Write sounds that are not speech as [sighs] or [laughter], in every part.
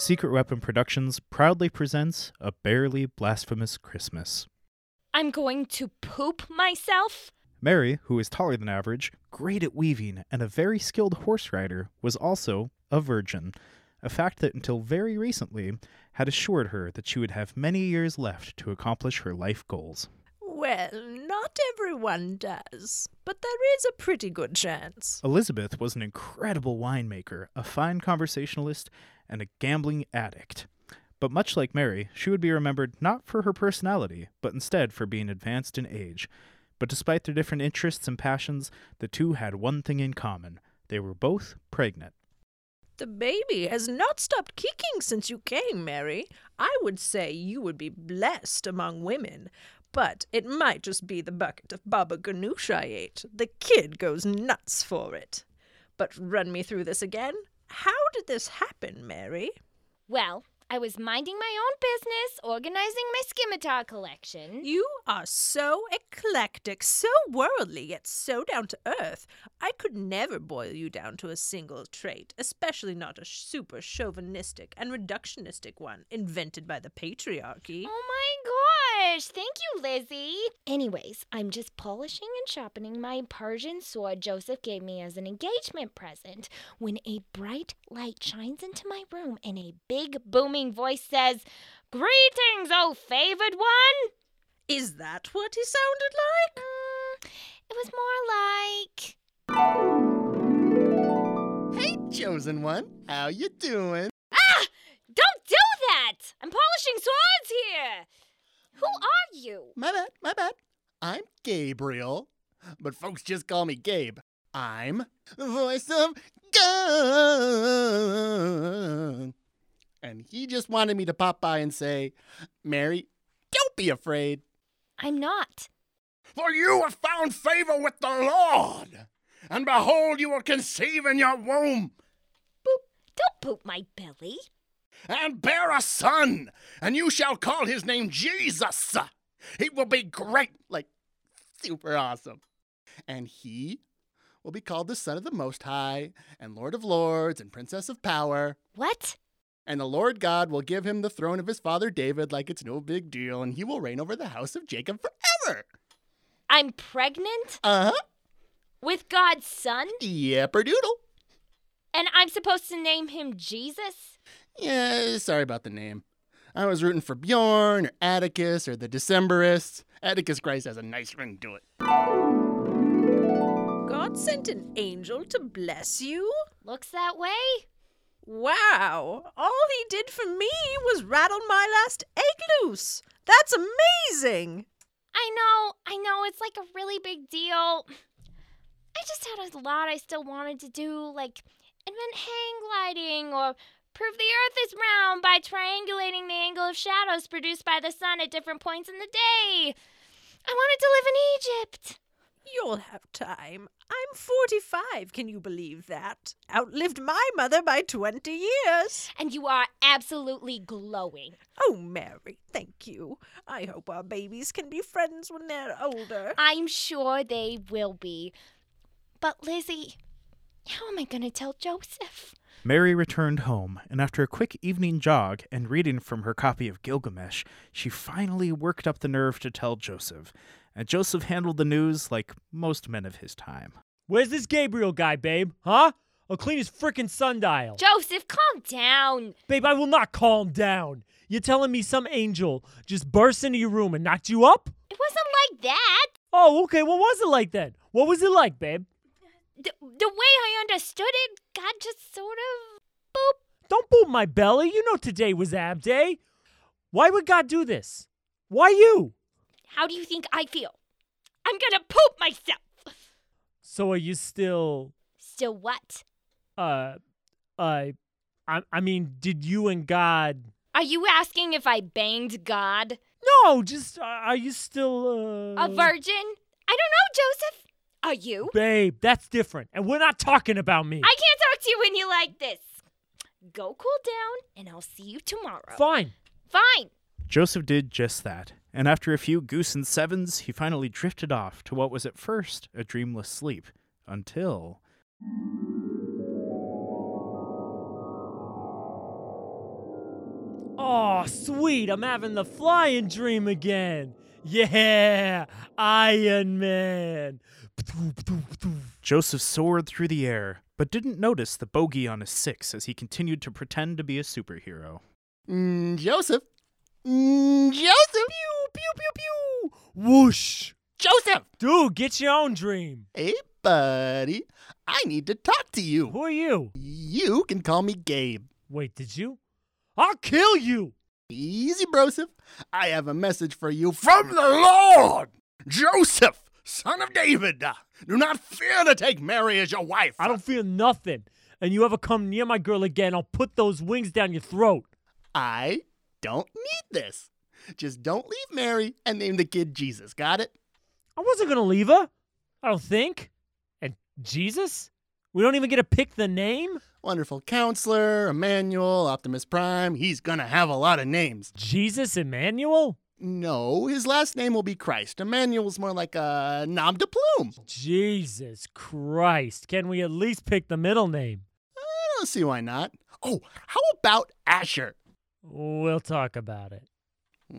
Secret Weapon Productions proudly presents A Barely Blasphemous Christmas. I'm going to poop myself? Mary, who is taller than average, great at weaving, and a very skilled horse rider, was also a virgin, a fact that until very recently had assured her that she would have many years left to accomplish her life goals. Well, not everyone does, but there is a pretty good chance. Elizabeth was an incredible winemaker, a fine conversationalist, and a gambling addict. But much like Mary, she would be remembered not for her personality, but instead for being advanced in age. But despite their different interests and passions, the two had one thing in common they were both pregnant. The baby has not stopped kicking since you came, Mary. I would say you would be blessed among women, but it might just be the bucket of baba ganoush I ate. The kid goes nuts for it. But run me through this again. How did this happen, Mary? Well, I was minding my own business, organizing my scimitar collection. You are so eclectic, so worldly, yet so down to earth. I could never boil you down to a single trait, especially not a super chauvinistic and reductionistic one invented by the patriarchy. Oh my gosh! Thank you, Lizzie. Anyways, I'm just polishing and sharpening my Persian sword Joseph gave me as an engagement present when a bright light shines into my room and a big booming voice says, Greetings, oh favored one! Is that what he sounded like? Mm, it was more like. Hey, chosen one, how you doing? Ah! Don't do that! I'm polishing swords here! Who are you? My bad, my bad. I'm Gabriel, but folks just call me Gabe. I'm the voice of God. And he just wanted me to pop by and say, Mary, don't be afraid. I'm not. For you have found favor with the Lord. And behold, you will conceive in your womb Boop. Don't poop my belly. And bear a son, and you shall call his name Jesus. He will be great, like super awesome. And he will be called the Son of the Most High, and Lord of Lords, and Princess of Power. What? And the Lord God will give him the throne of his father David like it's no big deal, and he will reign over the house of Jacob forever. I'm pregnant Uh huh. with God's son? Yepperdoodle. And I'm supposed to name him Jesus? Yeah, sorry about the name. I was rooting for Bjorn or Atticus or the Decemberists. Atticus Christ has a nice ring to it. God sent an angel to bless you? Looks that way. Wow, all he did for me was rattle my last egg loose. That's amazing. I know, I know, it's like a really big deal. I just had a lot I still wanted to do, like invent hang gliding or prove the earth is round by triangulating the angle of shadows produced by the sun at different points in the day. I wanted to live in Egypt. You'll have time. I'm 45, can you believe that? Outlived my mother by 20 years. And you are absolutely glowing. Oh, Mary, thank you. I hope our babies can be friends when they're older. I'm sure they will be. But Lizzie, how am I going to tell Joseph? Mary returned home, and after a quick evening jog and reading from her copy of Gilgamesh, she finally worked up the nerve to tell Joseph. And Joseph handled the news like most men of his time. Where's this Gabriel guy, babe? Huh? I'll clean his frickin' sundial. Joseph, calm down. babe, I will not calm down. You're telling me some angel just burst into your room and knocked you up? It wasn't like that. Oh, okay. What was it like then? What was it like, babe? The, the way I understood it, God just sort of boop. Don't boot my belly. You know today was ab day. Why would God do this? Why you? How do you think I feel? I'm gonna poop myself. So are you still Still what? uh uh I I mean, did you and God Are you asking if I banged God? No, just uh, are you still uh A virgin? I don't know, Joseph. Are you? Babe, that's different. And we're not talking about me. I can't talk to you when you like this. Go cool down, and I'll see you tomorrow. Fine. Fine. Joseph did just that, and after a few goose and sevens, he finally drifted off to what was at first a dreamless sleep, until. Oh, sweet. I'm having the flying dream again. Yeah, Iron Man. Joseph soared through the air, but didn't notice the bogey on his six as he continued to pretend to be a superhero. Mm, Joseph. Mm, Joseph. Pew, pew, pew, pew. Whoosh. Joseph. Dude, get your own dream. Hey, buddy. I need to talk to you. Who are you? You can call me Gabe. Wait, did you? I'll kill you. Easy, Broseph. I have a message for you from the Lord. Joseph, son of David, do not fear to take Mary as your wife. I don't fear nothing. And you ever come near my girl again, I'll put those wings down your throat. I don't need this. Just don't leave Mary and name the kid Jesus. Got it? I wasn't gonna leave her. I don't think. And Jesus? We don't even get to pick the name? Wonderful counselor, Emmanuel, Optimus Prime. He's gonna have a lot of names. Jesus Emmanuel? No, his last name will be Christ. Emmanuel's more like a nom de plume. Jesus Christ. Can we at least pick the middle name? I don't see why not. Oh, how about Asher? We'll talk about it.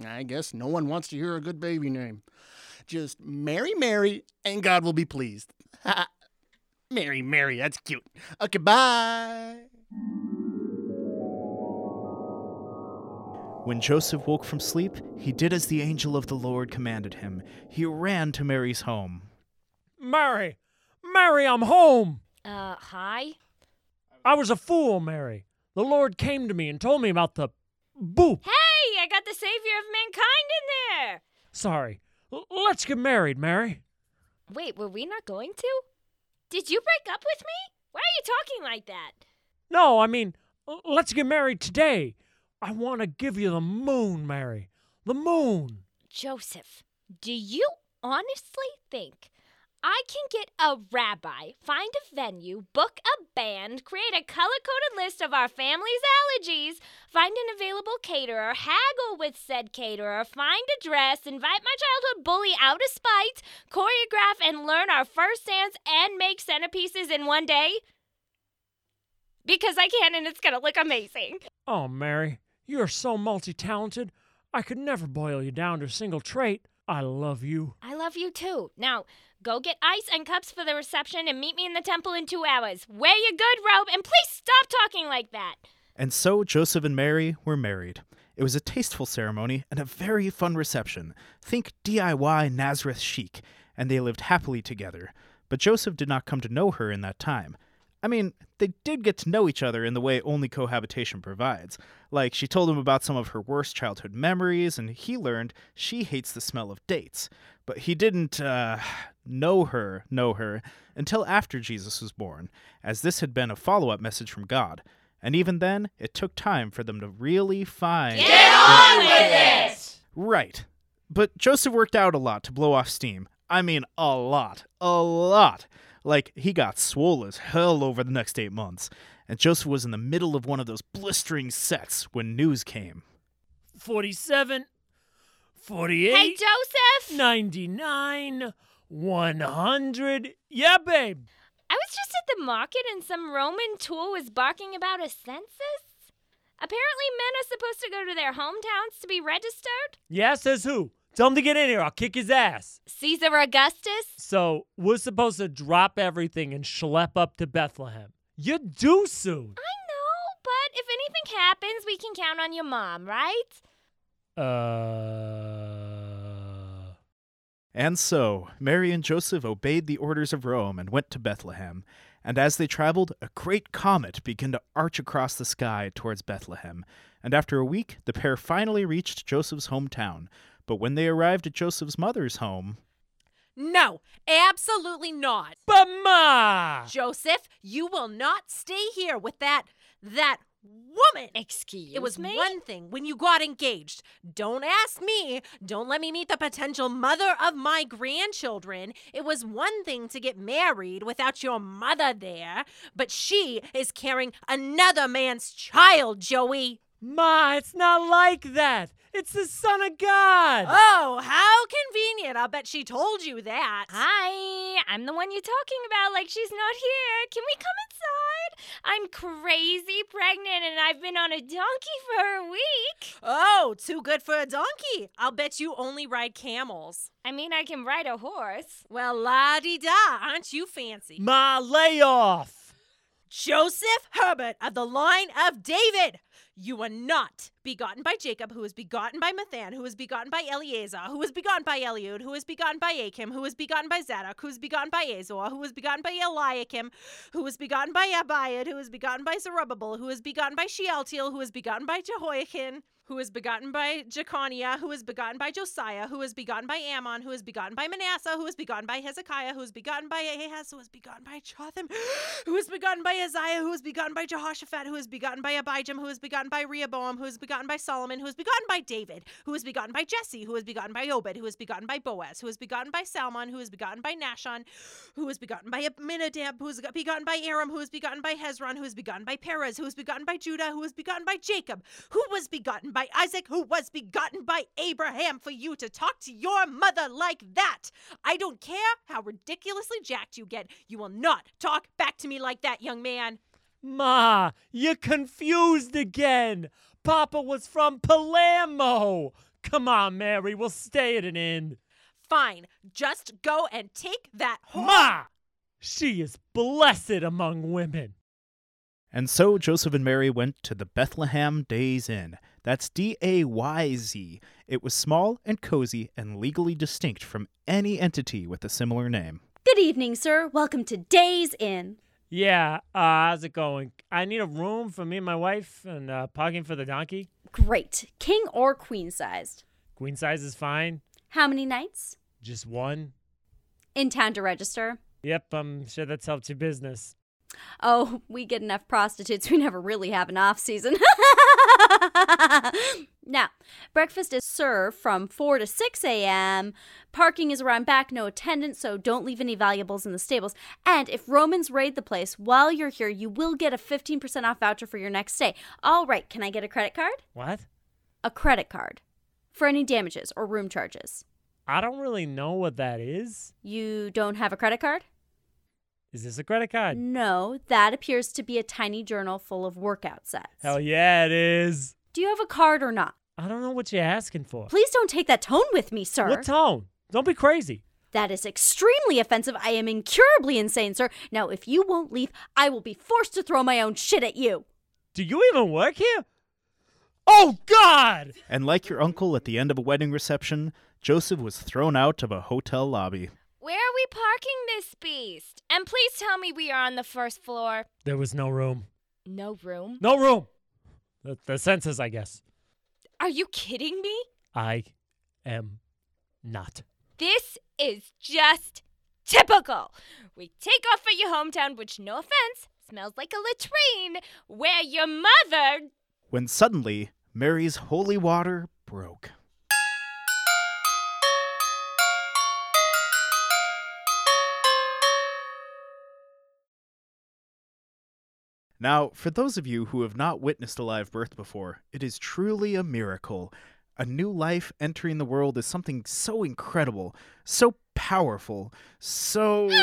I guess no one wants to hear a good baby name. Just Mary, Mary, and God will be pleased. [laughs] Mary, Mary, that's cute. Okay, bye. When Joseph woke from sleep, he did as the angel of the Lord commanded him. He ran to Mary's home. Mary! Mary, I'm home! Uh, hi? I was a fool, Mary. The Lord came to me and told me about the boop. Hey, I got the savior of mankind in there! Sorry. L- let's get married, Mary. Wait, were we not going to? Did you break up with me? Why are you talking like that? No, I mean, let's get married today. I want to give you the moon, Mary. The moon. Joseph, do you honestly think I can get a rabbi, find a venue, book a band, create a color coded list of our family's allergies, find an available caterer, haggle with said caterer, find a dress, invite my childhood bully out of spite, choreograph and learn our first dance, and make centerpieces in one day? Because I can and it's gonna look amazing. Oh, Mary, you're so multi talented. I could never boil you down to a single trait. I love you. I love you too. Now, go get ice and cups for the reception and meet me in the temple in two hours. Wear your good robe and please stop talking like that. And so Joseph and Mary were married. It was a tasteful ceremony and a very fun reception. Think DIY Nazareth chic, and they lived happily together. But Joseph did not come to know her in that time. I mean, they did get to know each other in the way only cohabitation provides. Like, she told him about some of her worst childhood memories, and he learned she hates the smell of dates. But he didn't, uh, know her, know her, until after Jesus was born, as this had been a follow up message from God. And even then, it took time for them to really find. Get on with it! Right. But Joseph worked out a lot to blow off steam. I mean, a lot. A lot. Like, he got swole as hell over the next eight months. And Joseph was in the middle of one of those blistering sets when news came. 47, 48, Hey, Joseph! 99, 100. Yeah, babe. I was just at the market and some Roman tool was barking about a census. Apparently, men are supposed to go to their hometowns to be registered. Yeah, says who? Tell him to get in here. I'll kick his ass. Caesar Augustus? So, we're supposed to drop everything and schlep up to Bethlehem. You do soon. I know, but if anything happens, we can count on your mom, right? Uh. And so, Mary and Joseph obeyed the orders of Rome and went to Bethlehem. And as they traveled, a great comet began to arch across the sky towards Bethlehem. And after a week, the pair finally reached Joseph's hometown. But when they arrived at Joseph's mother's home, No, absolutely not. But Ma! Joseph, you will not stay here with that that woman. Excuse It was me? one thing when you got engaged. Don't ask me. Don't let me meet the potential mother of my grandchildren. It was one thing to get married without your mother there, but she is carrying another man's child, Joey. Ma, it's not like that. It's the Son of God. Oh, how convenient. I'll bet she told you that. Hi, I'm the one you're talking about, like she's not here. Can we come inside? I'm crazy pregnant and I've been on a donkey for a week. Oh, too good for a donkey. I'll bet you only ride camels. I mean, I can ride a horse. Well, la di da, aren't you fancy? Ma, lay off. Joseph Herbert of the line of David. You are not begotten by Jacob, who was begotten by Mathan, who was begotten by Eleazar, who was begotten by Eliud, who was begotten by Achim, who was begotten by Zadok, who was begotten by Azor, who was begotten by Eliakim, who was begotten by Abiud, who was begotten by Zerubbabel, who was begotten by Shealtiel, who was begotten by Jehoiakim, who was begotten by Jeconiah, who was begotten by Josiah, who was begotten by Amon, who was begotten by Manasseh, who was begotten by Hezekiah, who was begotten by Ahaz, who was begotten by Jotham, who was begotten by Isaiah, who was begotten by Jehoshaphat, who was begotten by Abijam, who was begotten by Rehoboam, who was begotten by Solomon, who was begotten by David, who was begotten by Jesse, who was begotten by Obed, who was begotten by Boaz, who was begotten by Salmon, who was begotten by Nashon, who was begotten by Aminadab, who was begotten by Aram, who was begotten by Hezron, who was begotten by Perez, who was begotten by Judah, who was begotten by Jacob, who was begotten by Isaac, who was begotten by Abraham, for you to talk to your mother like that. I don't care how ridiculously jacked you get. You will not talk back to me like that, young man. Ma, you're confused again. Papa was from Palermo. Come on, Mary, we'll stay at an inn. Fine, just go and take that whore. Ma! She is blessed among women. And so Joseph and Mary went to the Bethlehem Days Inn. That's D A Y Z. It was small and cozy and legally distinct from any entity with a similar name. Good evening, sir. Welcome to Days Inn. Yeah, uh, how's it going? I need a room for me and my wife and uh, parking for the donkey. Great. King or queen sized. Queen size is fine. How many nights? Just one. In town to register. Yep, I'm sure that's helped your business. Oh, we get enough prostitutes. We never really have an off season. [laughs] [laughs] now, breakfast is served from 4 to 6 a.m. Parking is around back, no attendance, so don't leave any valuables in the stables. And if Romans raid the place while you're here, you will get a 15% off voucher for your next stay. All right, can I get a credit card? What? A credit card for any damages or room charges. I don't really know what that is. You don't have a credit card? Is this a credit card? No, that appears to be a tiny journal full of workout sets. Hell yeah, it is. Do you have a card or not? I don't know what you're asking for. Please don't take that tone with me, sir. What tone? Don't be crazy. that is extremely offensive. I am incurably insane, sir. Now, if you won't leave, I will be forced to throw my own shit at you. Do you even work here? Oh, God! And like your uncle at the end of a wedding reception, Joseph was thrown out of a hotel lobby. Where are we parking this beast? And please tell me we are on the first floor. There was no room. No room? No room! The, the census, I guess. Are you kidding me? I am not. This is just typical. We take off for your hometown, which, no offense, smells like a latrine, where your mother. When suddenly, Mary's holy water broke. Now, for those of you who have not witnessed a live birth before, it is truly a miracle. A new life entering the world is something so incredible, so powerful, so. [laughs]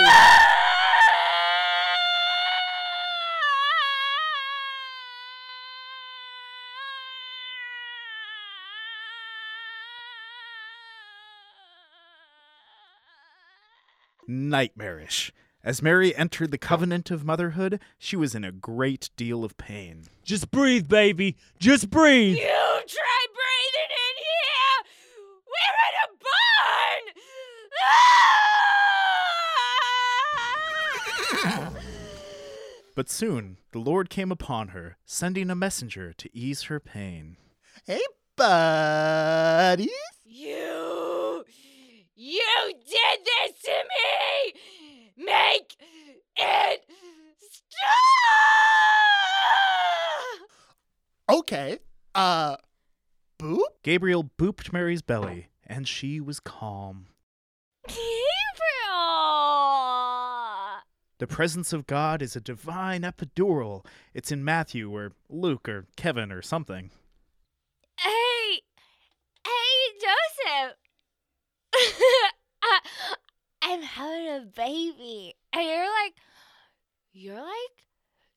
nightmarish. As Mary entered the covenant of motherhood, she was in a great deal of pain. Just breathe, baby. Just breathe. You try breathing in here! We're in a barn! [laughs] But soon the Lord came upon her, sending a messenger to ease her pain. Hey, buddies. you. You did this to me! make it stop! Okay. Uh, boop? Gabriel booped Mary's belly, and she was calm. Gabriel! The presence of God is a divine epidural. It's in Matthew or Luke or Kevin or something. Hey! Hey, Joseph! [laughs] I'm having a baby. And you're like, you're like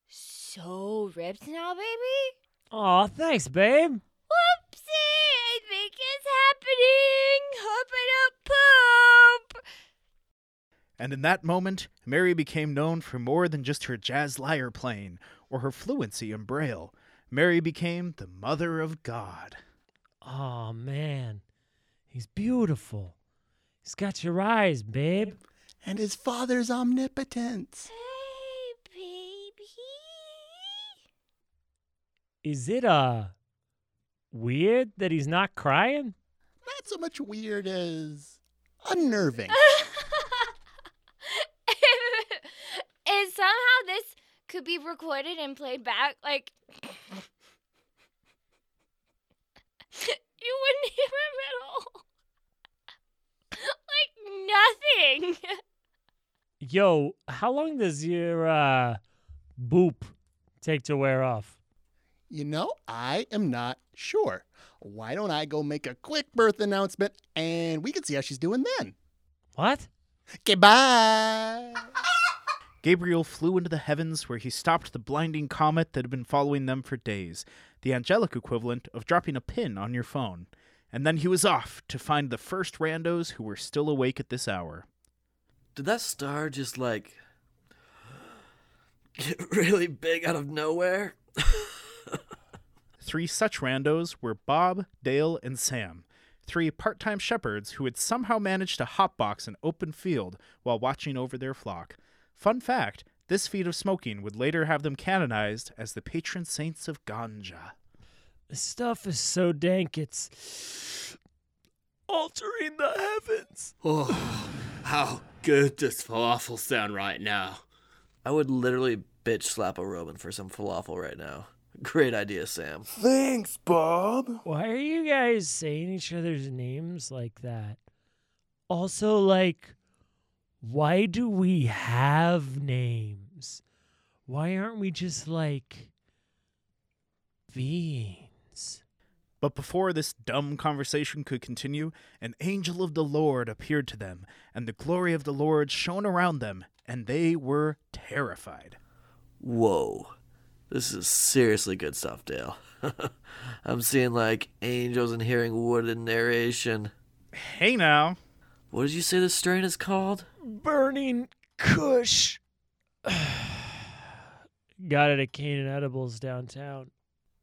so ripped now, baby? Aw, thanks, babe. Whoopsie! I think it's happening. Hope I don't poop. And in that moment, Mary became known for more than just her jazz lyre playing or her fluency in Braille. Mary became the Mother of God. Aw, man. He's beautiful. He's got your eyes, babe. And his father's omnipotence. Hey, baby. Is it, uh, weird that he's not crying? Not so much weird as unnerving. [laughs] and somehow this could be recorded and played back, like [laughs] you wouldn't hear him at all. Like nothing. [laughs] Yo, how long does your, uh, boop take to wear off? You know, I am not sure. Why don't I go make a quick birth announcement and we can see how she's doing then? What? Goodbye. [laughs] Gabriel flew into the heavens where he stopped the blinding comet that had been following them for days, the angelic equivalent of dropping a pin on your phone. And then he was off to find the first randos who were still awake at this hour. Did that star just like [gasps] get really big out of nowhere? Three such randos were Bob, Dale, and Sam, three part time shepherds who had somehow managed to hotbox an open field while watching over their flock. Fun fact this feat of smoking would later have them canonized as the patron saints of ganja. This stuff is so dank, it's altering the heavens. Oh, how good does falafel sound right now? I would literally bitch slap a Roman for some falafel right now. Great idea, Sam. Thanks, Bob. Why are you guys saying each other's names like that? Also, like, why do we have names? Why aren't we just like beings? But before this dumb conversation could continue, an angel of the Lord appeared to them, and the glory of the Lord shone around them, and they were terrified. Whoa. This is seriously good stuff, Dale. [laughs] I'm seeing like angels and hearing wooden narration. Hey now. What did you say this strain is called? Burning Kush. [sighs] Got it at Canaan Edibles downtown.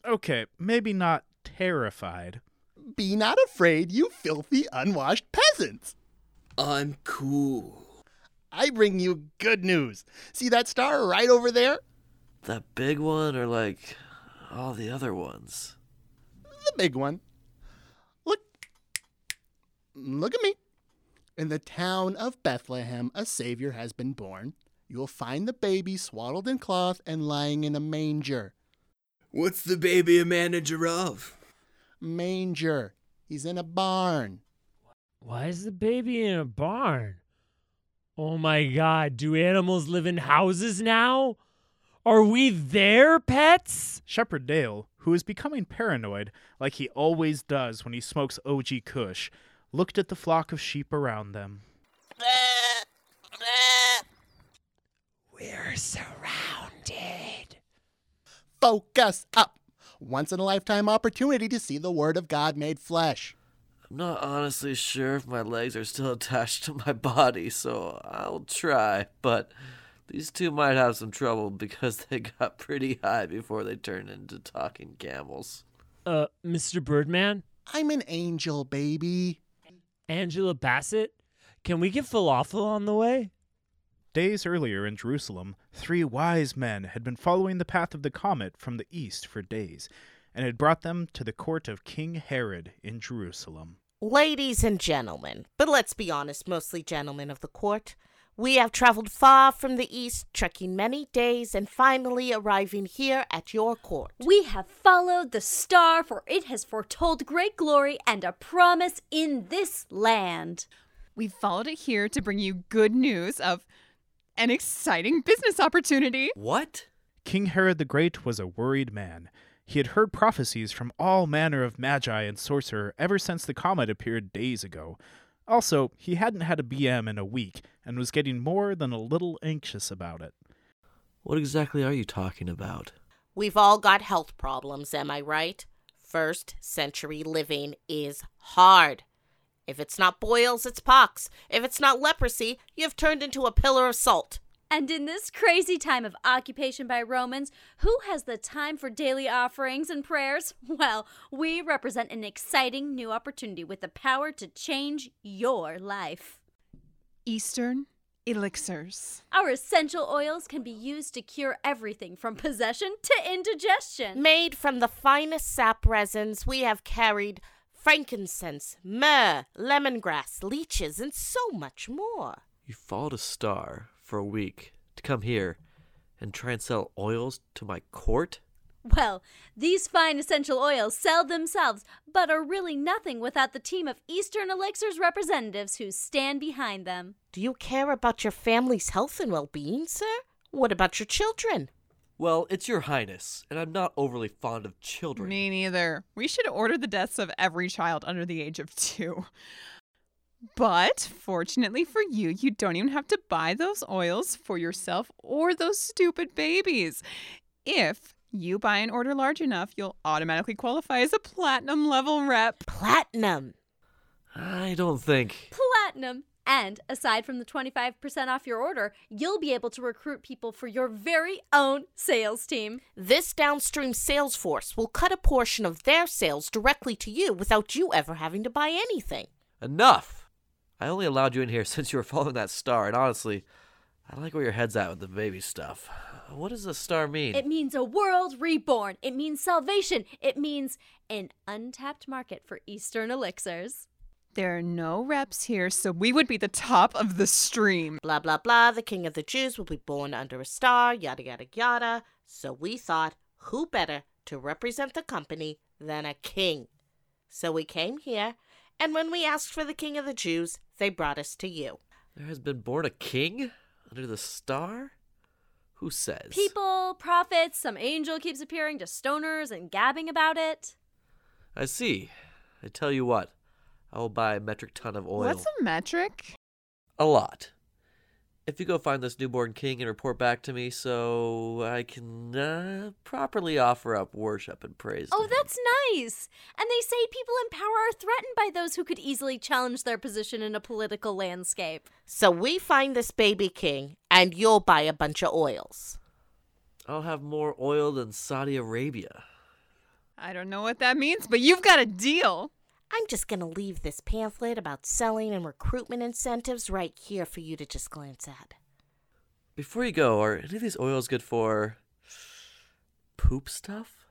Okay, maybe not terrified. Be not afraid, you filthy, unwashed peasants. I'm cool. I bring you good news. See that star right over there? That big one or like all the other ones? The big one. Look. Look at me. In the town of Bethlehem, a Savior has been born. You will find the baby swaddled in cloth and lying in a manger. What's the baby a manager of? Manger. He's in a barn. Why is the baby in a barn? Oh my god, do animals live in houses now? Are we their pets? Shepherd Dale, who is becoming paranoid like he always does when he smokes OG Kush, looked at the flock of sheep around them. We're surrounded. Focus up. Once in a lifetime opportunity to see the Word of God made flesh. I'm not honestly sure if my legs are still [laughs] attached to my body, so I'll try, but these two might have some trouble because [laughs] they got pretty high before they turned into talking camels. Uh, Mr. Birdman? I'm an angel, baby. Angela Bassett? Can we get falafel on the way? Days earlier in Jerusalem, three wise men had been following the path of the comet from the east for days, and had brought them to the court of King Herod in Jerusalem. Ladies and gentlemen, but let's be honest, mostly gentlemen of the court, we have traveled far from the east, trekking many days, and finally arriving here at your court. We have followed the star, for it has foretold great glory and a promise in this land. We've followed it here to bring you good news of an exciting business opportunity. What? King Herod the Great was a worried man. He had heard prophecies from all manner of magi and sorcerer ever since the comet appeared days ago. Also, he hadn't had a BM in a week and was getting more than a little anxious about it. What exactly are you talking about? We've all got health problems, am I right? First century living is hard. If it's not boils, it's pox. If it's not leprosy, you've turned into a pillar of salt. And in this crazy time of occupation by Romans, who has the time for daily offerings and prayers? [laughs] Well, we represent an exciting new opportunity with the power to change your life. Eastern elixirs. Our essential oils can be used to cure everything from possession to indigestion. Made from the finest sap resins, we have carried frankincense, myrrh, lemongrass, leeches, and so much more. You followed a star for a week to come here and try and sell oils to my court? Well, these fine essential oils sell themselves, but are really nothing without the team of Eastern Elixirs representatives who stand behind them. Do you care about your family's health and well being, sir? What about your children? Well, it's your highness, and I'm not overly fond of children. Me neither. We should order the deaths of every child under the age of two. But fortunately for you, you don't even have to buy those oils for yourself or those stupid babies. If you buy an order large enough, you'll automatically qualify as a platinum level rep. Platinum. I don't think. Platinum. And aside from the 25% off your order, you'll be able to recruit people for your very own sales team. This downstream sales force will cut a portion of their sales directly to you without you ever having to buy anything. Enough! I only allowed you in here [laughs] since you were following that star, and honestly, I like where your head's at with the baby stuff. What does the star mean? It means a world reborn. It means salvation. It means an untapped market for Eastern elixirs. There are no reps here, so we would be the top of the stream. Blah, blah, blah. The king of the Jews will be born under a star, yada, yada, yada. So we thought, who better to represent the company than a king? So we came here, and when we asked for the king of the Jews, they brought us to you. There has been born a king under the star? Who says? People, prophets, some angel keeps appearing to stoners and gabbing about it. I see. I tell you what, I will buy a metric ton of oil. What's a metric? A lot. If you go find this newborn king and report back to me so I can uh, properly offer up worship and praise. to Oh, him. that's nice. And they say people in power are threatened by those who could easily challenge their position in a political landscape. So we find this baby king, and you'll buy a bunch of oils. I'll have more oil than Saudi Arabia. I don't know what that means, but you've got a deal. I'm just going to leave this pamphlet about selling and recruitment incentives right here for you to just glance at. Before you go, are any of these oils good for poop stuff?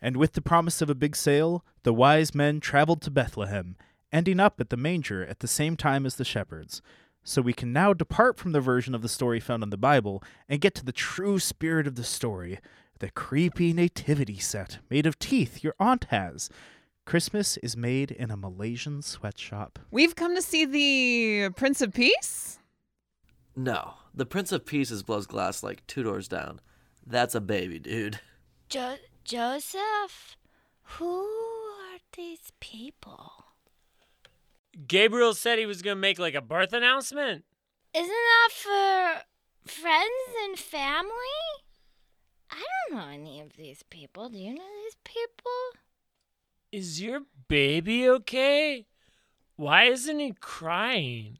And with the promise of a big sale, the wise men traveled to Bethlehem, ending up at the manger at the same time as the shepherds. So we can now depart from the version of the story found in the Bible and get to the true spirit of the story the creepy nativity set made of teeth your aunt has. Christmas is made in a Malaysian sweatshop. We've come to see the Prince of Peace? No. The Prince of Pieces blows glass like two doors down. That's a baby, dude. Jo- Joseph, who are these people? Gabriel said he was gonna make like a birth announcement. Isn't that for friends and family? I don't know any of these people. Do you know these people? Is your baby okay? Why isn't he crying?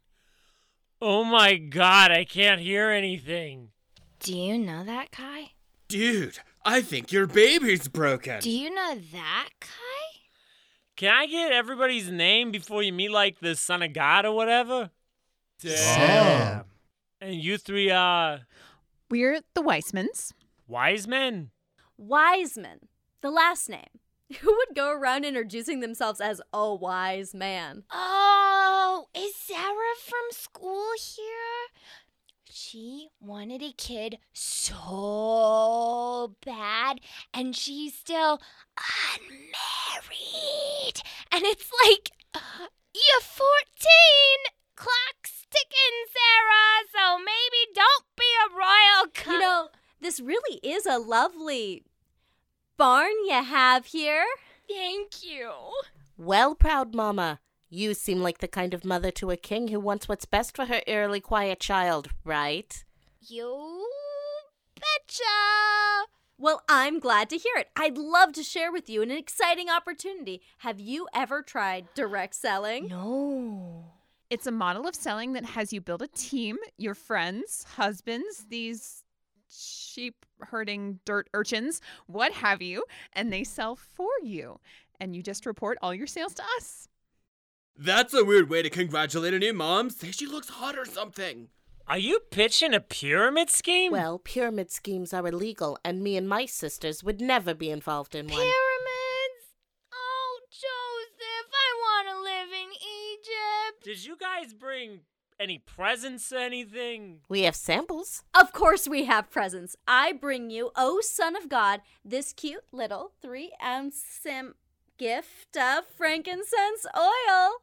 Oh my god, I can't hear anything. Do you know that Kai? Dude, I think your baby's broken. Do you know that Kai? Can I get everybody's name before you meet like the son of God or whatever? Sam. And you three uh We're the Weissmans. wise men? Wiseman, the last name. [laughs] Who would go around introducing themselves as a wise man? Oh, is Sarah from school here? She wanted a kid so bad, and she's still unmarried. And it's like, you're 14. Clock's ticking, Sarah, so maybe don't be a royal co- You know, this really is a lovely barn you have here. Thank you. Well, proud mama, You seem like the kind of mother to a king who wants what's best for her eerily quiet child, right? You betcha! Well, I'm glad to hear it. I'd love to share with you an exciting opportunity. Have you ever tried direct selling? No. It's a model of selling that has you build a team, your friends, husbands, these sheep herding dirt urchins, what have you, and they sell for you. And you just report all your sales to us. That's a weird way to congratulate a new mom. Say she looks hot or something. Are you pitching a pyramid scheme? Well, pyramid schemes are illegal, and me and my sisters would never be involved in one. Pyramids? Oh, Joseph, I want to live in Egypt. Did you guys bring any presents or anything? We have samples. Of course, we have presents. I bring you, O Son of God, this cute little three ounce sim gift of frankincense oil.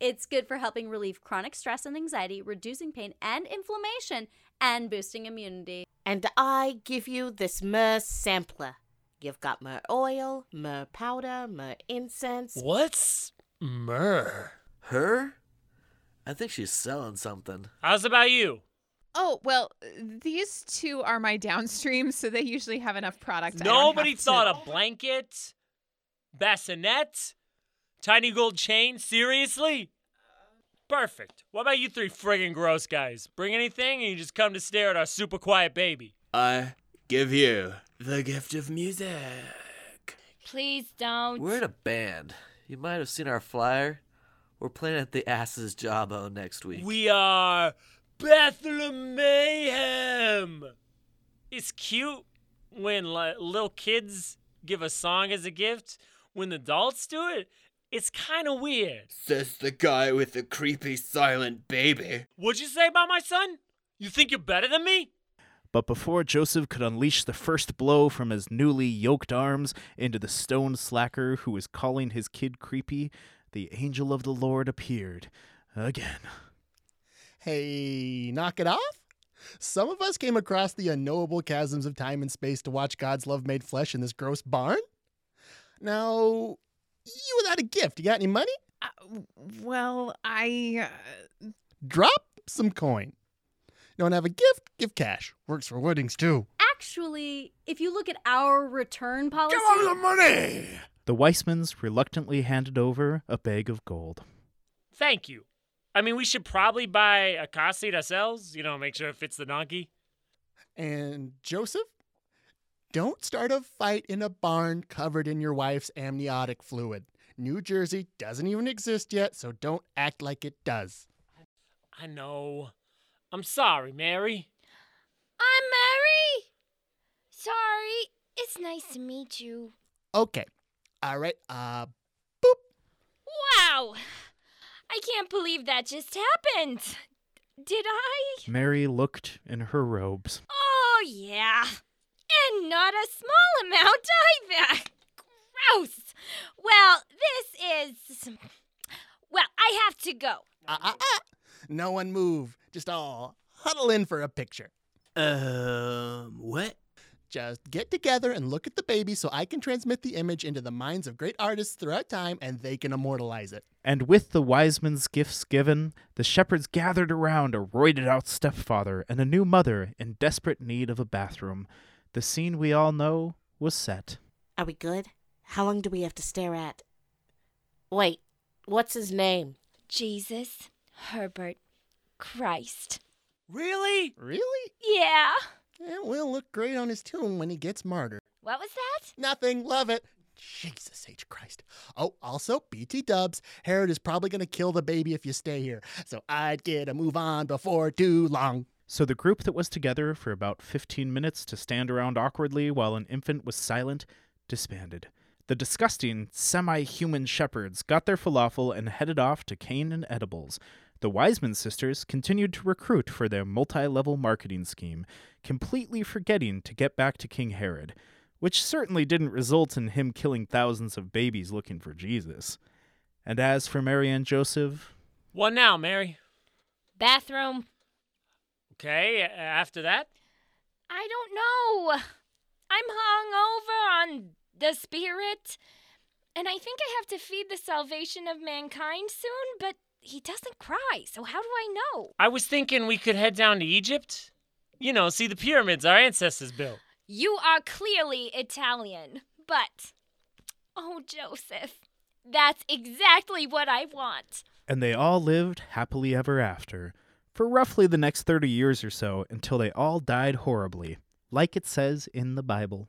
It's good for helping relieve chronic stress and anxiety, reducing pain and inflammation, and boosting immunity. And I give you this myrrh sampler. You've got myrrh oil, myrrh powder, myrrh incense. What's myrrh? Her? I think she's selling something. How's about you? Oh, well, these two are my [laughs] downstreams, so they usually have enough product. Nobody have to- thought a blanket, bassinet, tiny gold chain. Seriously? Perfect. What about you three friggin' gross guys? Bring anything, and you just come to stare at our super quiet baby. I give you the gift of music. Please don't. We're in a band. You might have seen our flyer. We're playing at the Asses Jawbone next week. We are Bethlehem Mayhem. It's cute when li- little kids give a song as a gift. When the adults do it, it's kind of weird. Says the guy with the creepy silent baby. What'd you say about my son? You think you're better than me? But before Joseph could unleash the first blow from his newly yoked arms into the stone slacker who was calling his kid creepy, the angel of the Lord appeared again. Hey, knock it off? Some of us came across the unknowable chasms of time and space to watch God's love made flesh in this gross barn. Now, you without a gift, you got any money? Uh, well, I. Uh, Drop some coin. Don't have a gift? Give cash. Works for weddings too. Actually, if you look at our return policy, Give all the money! The Weissmans reluctantly handed over a bag of gold. Thank you. I mean, we should probably buy a car seat ourselves, you know, make sure it fits the donkey. And Joseph, don't start a fight in a barn covered in your wife's amniotic fluid. New Jersey doesn't even exist yet, so don't act like it does. I know. I'm sorry, Mary. I'm Mary. Sorry. It's nice to meet you. Okay. All right. Uh, boop. Wow. I can't believe that just happened. Did I? Mary looked in her robes. Oh, yeah. And not a small amount either. Gross. Well, this is. Well, I have to go. uh, uh, uh. No one move. Just all huddle in for a picture. Um, what? Just get together and look at the baby so I can transmit the image into the minds of great artists throughout time and they can immortalize it. And with the Wiseman's gifts given, the shepherds gathered around a roided out stepfather and a new mother in desperate need of a bathroom. The scene we all know was set. Are we good? How long do we have to stare at? Wait, what's his name? Jesus, Herbert, Christ. Really? Really? Yeah. It will look great on his tomb when he gets martyred. What was that? Nothing. Love it. Jesus H. Christ. Oh, also, BT dubs. Herod is probably going to kill the baby if you stay here. So I'd get a move on before too long. So the group that was together for about 15 minutes to stand around awkwardly while an infant was silent disbanded. The disgusting, semi human shepherds got their falafel and headed off to Canaan Edibles. The Wiseman sisters continued to recruit for their multi level marketing scheme, completely forgetting to get back to King Herod, which certainly didn't result in him killing thousands of babies looking for Jesus. And as for Mary and Joseph, What now, Mary? Bathroom. Okay, after that? I don't know. I'm hung over on the spirit. and I think I have to feed the salvation of mankind soon, but he doesn't cry, so how do I know? I was thinking we could head down to Egypt. You know, see the pyramids our ancestors built. You are clearly Italian, but. Oh, Joseph, that's exactly what I want. And they all lived happily ever after, for roughly the next 30 years or so until they all died horribly, like it says in the Bible.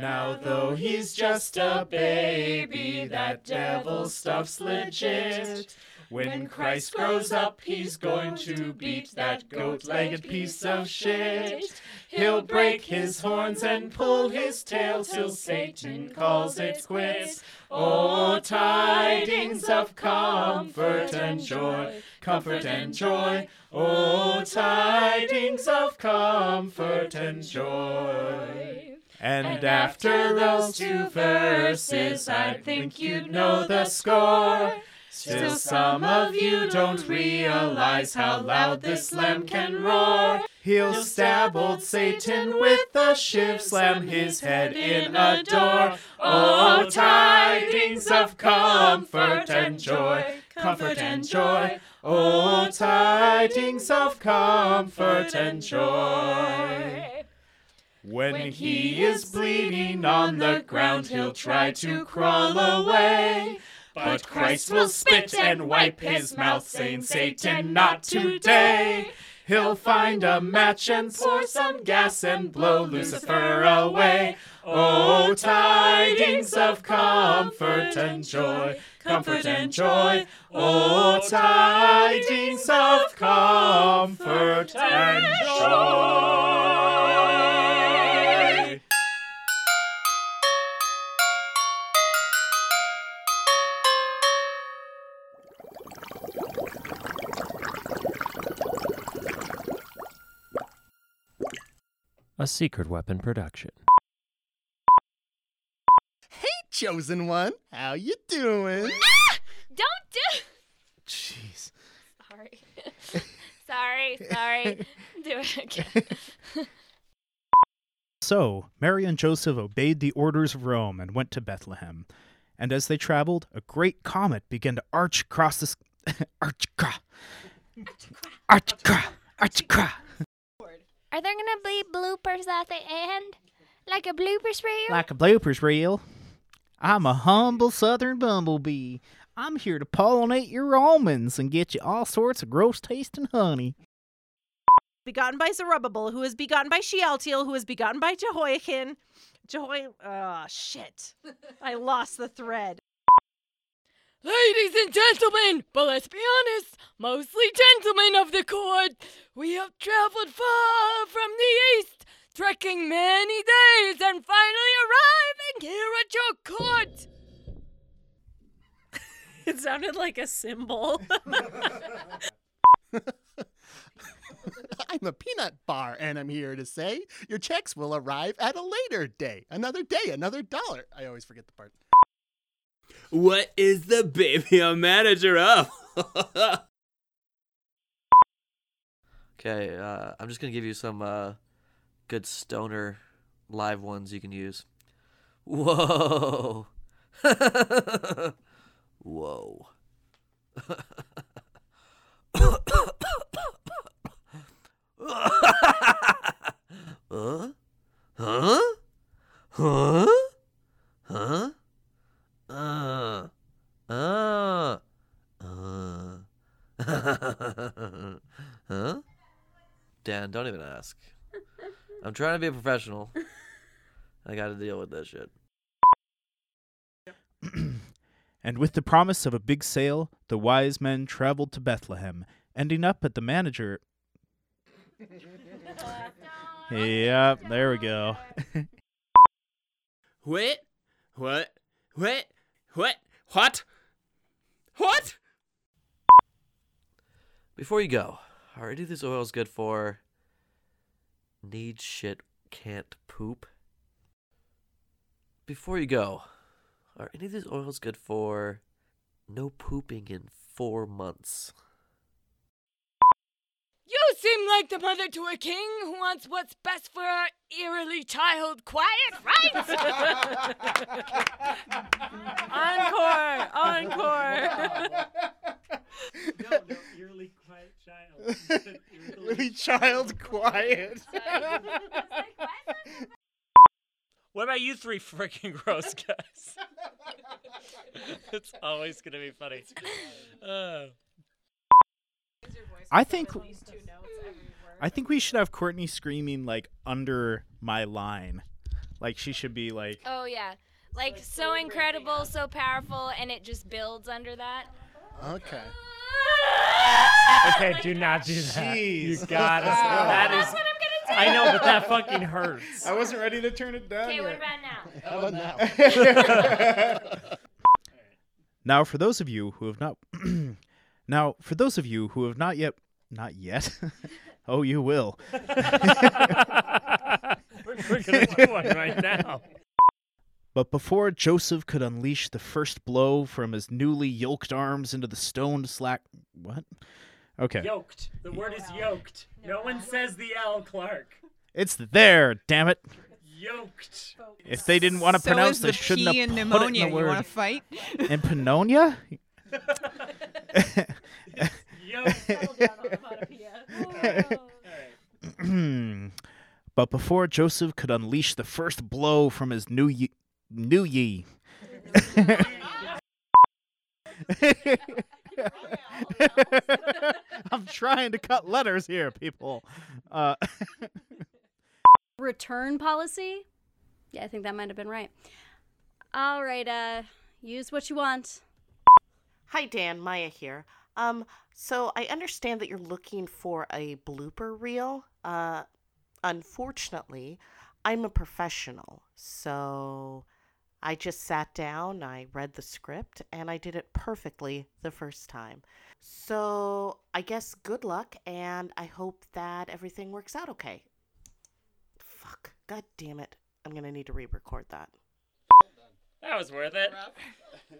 Now, though he's just a baby, that devil stuff's legit. When Christ grows up, he's going to beat that goat legged piece of shit. He'll break his horns and pull his tail till Satan calls it quits. Oh, tidings of comfort and joy, comfort and joy. Oh, tidings of comfort and joy. And after those two verses, I think you'd know the score. Still, some of you don't realize how loud this lamb can roar. He'll stab old Satan with a shiv, slam his head in a door. Oh, tidings of comfort and joy, comfort and joy. Oh, tidings of comfort and joy. When he is bleeding on the ground, he'll try to crawl away. But Christ will spit and wipe his mouth, saying, Satan, not today. He'll find a match and pour some gas and blow Lucifer away. Oh, tidings of comfort and joy, comfort and joy. Oh, tidings of comfort and joy. A secret weapon production. Hey, chosen one, how you doing? Ah! Don't do. Jeez. Sorry. [laughs] sorry, sorry. Do it again. [laughs] So, Mary and Joseph obeyed the orders of Rome and went to Bethlehem. And as they traveled, a great comet began to arch across the. s- [laughs] arch across. Arch across. Arch across. Are there gonna be bloopers at the end? Like a bloopers reel? Like a bloopers reel. I'm a humble southern bumblebee. I'm here to pollinate your almonds and get you all sorts of gross tasting honey. begotten by Zerubbabel, who is begotten by Shealtiel, who is begotten by Jehoiakim. Jehoiakim. Oh, ah, shit. I lost the thread. Ladies and gentlemen, but let's be honest, mostly gentlemen of the court, we have traveled far from the east, trekking many days, and finally arriving here at your court. [laughs] It sounded like a cymbal. [laughs] I'm a peanut bar, and I'm here to say your checks will arrive at a later day. Another day, another dollar. I always forget the part. What is the baby a manager of? [laughs] Okay, uh, I'm just gonna give you some uh, good stoner live ones you can use. Whoa. [laughs] Whoa. [coughs] huh? Huh? Huh? Huh? Uh. Uh. Uh. [laughs] huh? Dan, don't even ask. I'm trying to be a professional. I got to deal with this shit. [clears throat] And with the promise of a big sale, the wise men traveled to Bethlehem, ending up at the manager. [laughs] yep, there we go. [laughs] What? What? What? What? What? What? Before you go, are any of these oils good for need shit can't poop? Before you go, are any of these oils good for no pooping in four months? You seem like the mother to a king who wants what's best for our eerily child quiet, right? [laughs] Encore! Encore! no, no, eerily quiet child. Really child quiet. [laughs] What about you three freaking gross guys? [laughs] it's always gonna be funny. Uh, I think I think we should have Courtney screaming like under my line. Like she should be like Oh yeah. Like so incredible, so powerful, and it just builds under that. Okay. Okay, [laughs] do not do that. You gotta. that is. What I know, but that fucking hurts. I wasn't ready to turn it down. Okay, what about now? [laughs] How about now? [laughs] Now, for those of you who have not, [clears throat] now for those of you who have not yet, not yet, [laughs] oh, you will. [laughs] We're, we're gonna do one right now. But before Joseph could unleash the first blow from his newly yoked arms into the stone slack, what? Okay, Yoked. The word is yoked. No one says the L, Clark. it's there. Damn it! Yoked. If they didn't want to so pronounce, is they the shouldn't P have in put pneumonia. it in the you want word. to fight? In Pannonia? [laughs] but before Joseph could unleash the first blow from his new ye, new ye. [laughs] I'm trying to cut letters here, people. Uh, [laughs] Return policy? Yeah, I think that might have been right. All right, uh, use what you want. Hi, Dan. Maya here. Um, so I understand that you're looking for a blooper reel. Uh, unfortunately, I'm a professional, so I just sat down, I read the script, and I did it perfectly the first time. So I guess good luck, and I hope that everything works out okay. Fuck. God damn it. I'm gonna need to re record that. that was worth it. [laughs]